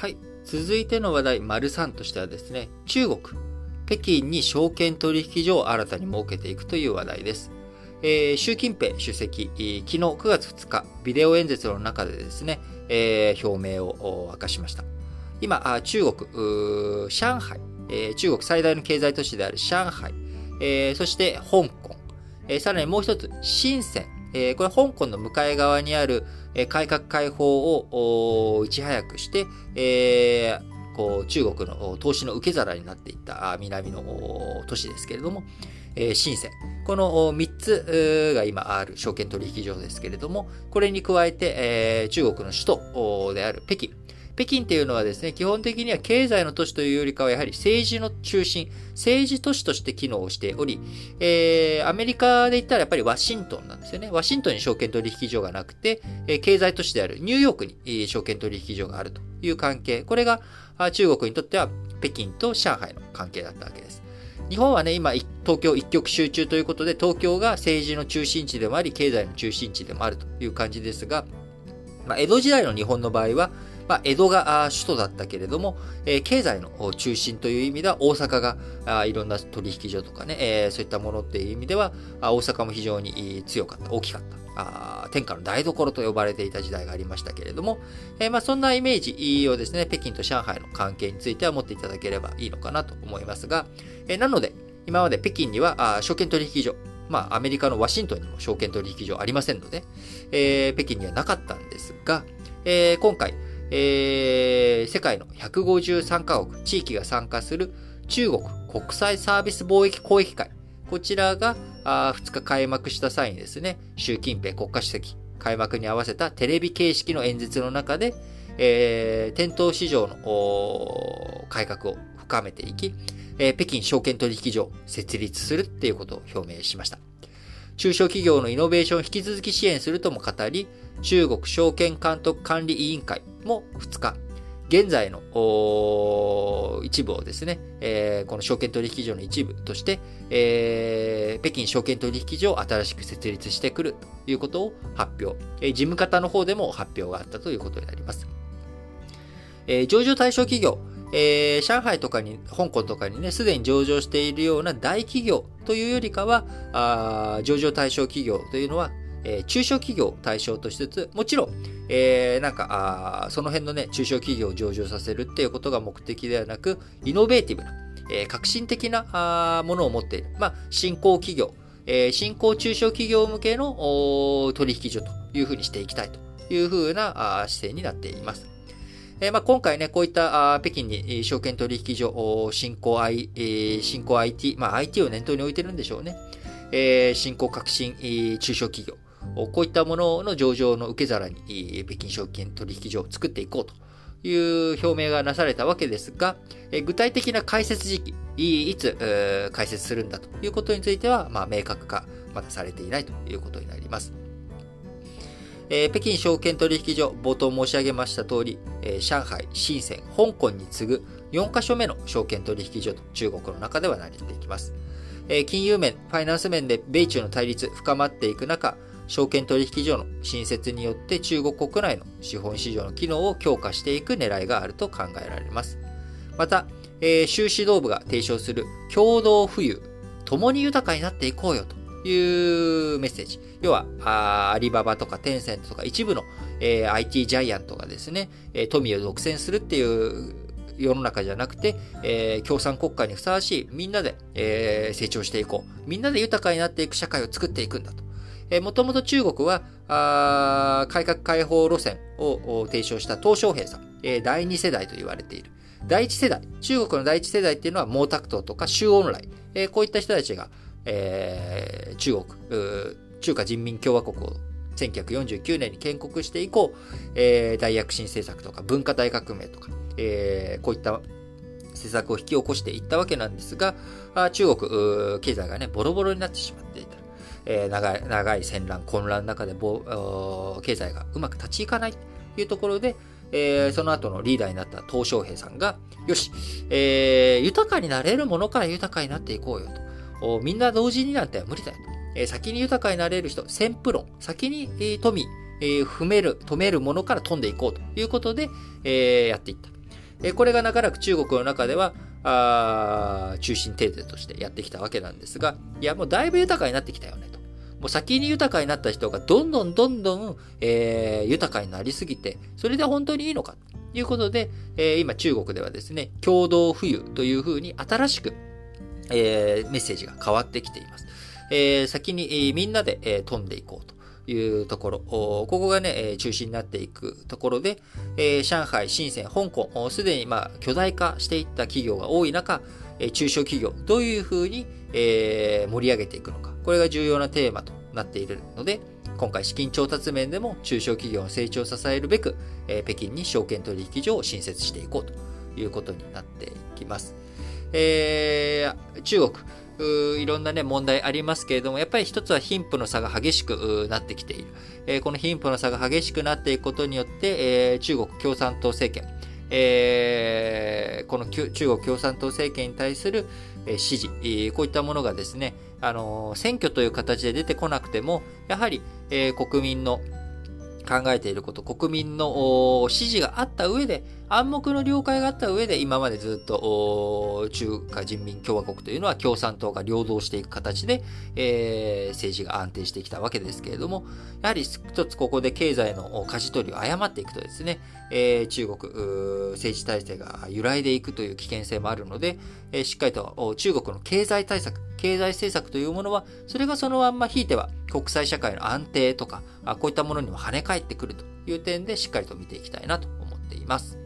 はい。続いての話題、丸3としてはですね、中国、北京に証券取引所を新たに設けていくという話題です。えー、習近平主席、昨日9月2日、ビデオ演説の中でですね、えー、表明を明かしました。今、中国、上海、えー、中国最大の経済都市である上海、えー、そして香港、えー、さらにもう一つ、深セン、えー、これ香港の向かい側にある、えー、改革開放をいち早くして、えー、こう中国の投資の受け皿になっていった南の都市ですけれども、えー、深セン。この3つが今ある証券取引所ですけれども、これに加えて、えー、中国の首都である北京。北京っていうのはですね、基本的には経済の都市というよりかはやはり政治の中心、政治都市として機能しており、えー、アメリカで言ったらやっぱりワシントンなんですよね。ワシントンに証券取引所がなくて、えー、経済都市であるニューヨークに証券取引所があるという関係。これが中国にとっては北京と上海の関係だったわけです。日本はね、今、東京一極集中ということで、東京が政治の中心地でもあり、経済の中心地でもあるという感じですが、まあ、江戸時代の日本の場合は、まあ、江戸が首都だったけれども、えー、経済の中心という意味では大阪があいろんな取引所とかね、えー、そういったものっていう意味では大阪も非常に強かった、大きかった。あ天下の台所と呼ばれていた時代がありましたけれども、えー、まあ、そんなイメージをですね、北京と上海の関係については持っていただければいいのかなと思いますが、え、なので、今まで北京にはあ証券取引所、まあ、アメリカのワシントンにも証券取引所ありませんので、えー、北京にはなかったんですが、えー、今回、えー、世界の153カ国、地域が参加する中国国際サービス貿易交易会。こちらがあ2日開幕した際にですね、習近平国家主席、開幕に合わせたテレビ形式の演説の中で、えー、店頭市場の改革を深めていき、えー、北京証券取引所を設立するっていうことを表明しました。中小企業のイノベーションを引き続き支援するとも語り、中国証券監督管理委員会も2日、現在の一部をですね、えー、この証券取引所の一部として、えー、北京証券取引所を新しく設立してくるということを発表。えー、事務方の方でも発表があったということになります。え、上場対象企業、えー、上海とかに、香港とかにね、すでに上場しているような大企業というよりかは、あ上場対象企業というのは、えー、中小企業を対象としつつ、もちろん、えー、なんか、あその辺のね、中小企業を上場させるっていうことが目的ではなく、イノベーティブな、えー、革新的なあものを持っている。まあ、新興企業、えー、新興中小企業向けの取引所というふうにしていきたいというふうなあ姿勢になっています。えまあ、今回ね、こういったあ北京に証券取引所、新興, I え、新興 IT、まあ、IT を念頭に置いてるんでしょうね。えー、新興革新、中小企業。こういったものの上場の受け皿に北京証券取引所を作っていこうという表明がなされたわけですが、具体的な開設時期、いつ開設するんだということについては、まあ、明確化まだされていないということになります。えー、北京証券取引所、冒頭申し上げました通り、えー、上海、深セン、香港に次ぐ4カ所目の証券取引所と中国の中ではなりていきます。え、金融面、ファイナンス面で米中の対立深まっていく中、証券取引所の新設によって中国国内の資本市場の機能を強化していく狙いがあると考えられます。また、えー、習指導部が提唱する共同富裕、共に豊かになっていこうよというメッセージ。要は、アリババとかテンセントとか一部の、えー、IT ジャイアントがですね、えー、富を独占するっていう世の中じゃなくて、えー、共産国家にふさわしいみんなで、えー、成長していこう。みんなで豊かになっていく社会を作っていくんだと。えもともと中国は、あ改革開放路線を提唱した鄧小平さん、えー、第二世代と言われている。第一世代、中国の第一世代っていうのは毛沢東とか周恩来、えー、こういった人たちが、えー、中国、中華人民共和国を1949年に建国して以降、えー、大躍進政策とか文化大革命とか、えー、こういった施策を引き起こしていったわけなんですが、中国経済がね、ボロボロになってしまっていた。えー、長い、長い戦乱、混乱の中で経済がうまく立ち行かないというところで、えー、その後のリーダーになった鄧小平さんが、よし、えー、豊かになれるものから豊かになっていこうよと。みんな同時になんては無理だよと。先に豊かになれる人、先プ論、先に、富、踏める、止めるものから飛んでいこうということで、やっていった。これが長らく中国の中では、あ中心テーゼとしてやってきたわけなんですが、いや、もうだいぶ豊かになってきたよねと。もう先に豊かになった人がどんどんどんどん、え、豊かになりすぎて、それで本当にいいのかということで、え、今中国ではですね、共同富裕というふうに新しく、えー、メッセージが変わってきています。えー、先に、みんなで、えー、飛んでいこうと。いうところ、ここがね、中心になっていくところで、えー、上海、深セン、香港、すでにまあ巨大化していった企業が多い中、中小企業、どういうふうに、えー、盛り上げていくのか。これが重要なテーマとなっているので、今回資金調達面でも中小企業の成長を支えるべく、えー、北京に証券取引所を新設していこうということになっていきます。えー、中国、いろんなね、問題ありますけれども、やっぱり一つは貧富の差が激しくなってきている。えー、この貧富の差が激しくなっていくことによって、えー、中国共産党政権、えー、この中国共産党政権に対する支持、こういったものがですね、あの選挙という形で出てこなくても、やはり、え国民の考えていること、国民の支持があった上で、暗黙の了解があった上で、今までずっと中華人民共和国というのは共産党が領導していく形で、えー、政治が安定してきたわけですけれども、やはり一つここで経済の舵取りを誤っていくとですね、えー、中国政治体制が揺らいでいくという危険性もあるので、えー、しっかりと中国の経済対策、経済政策というものは、それがそのまんま引いては国際社会の安定とか、こういったものにも跳ね返ってくるという点でしっかりと見ていきたいなと思っています。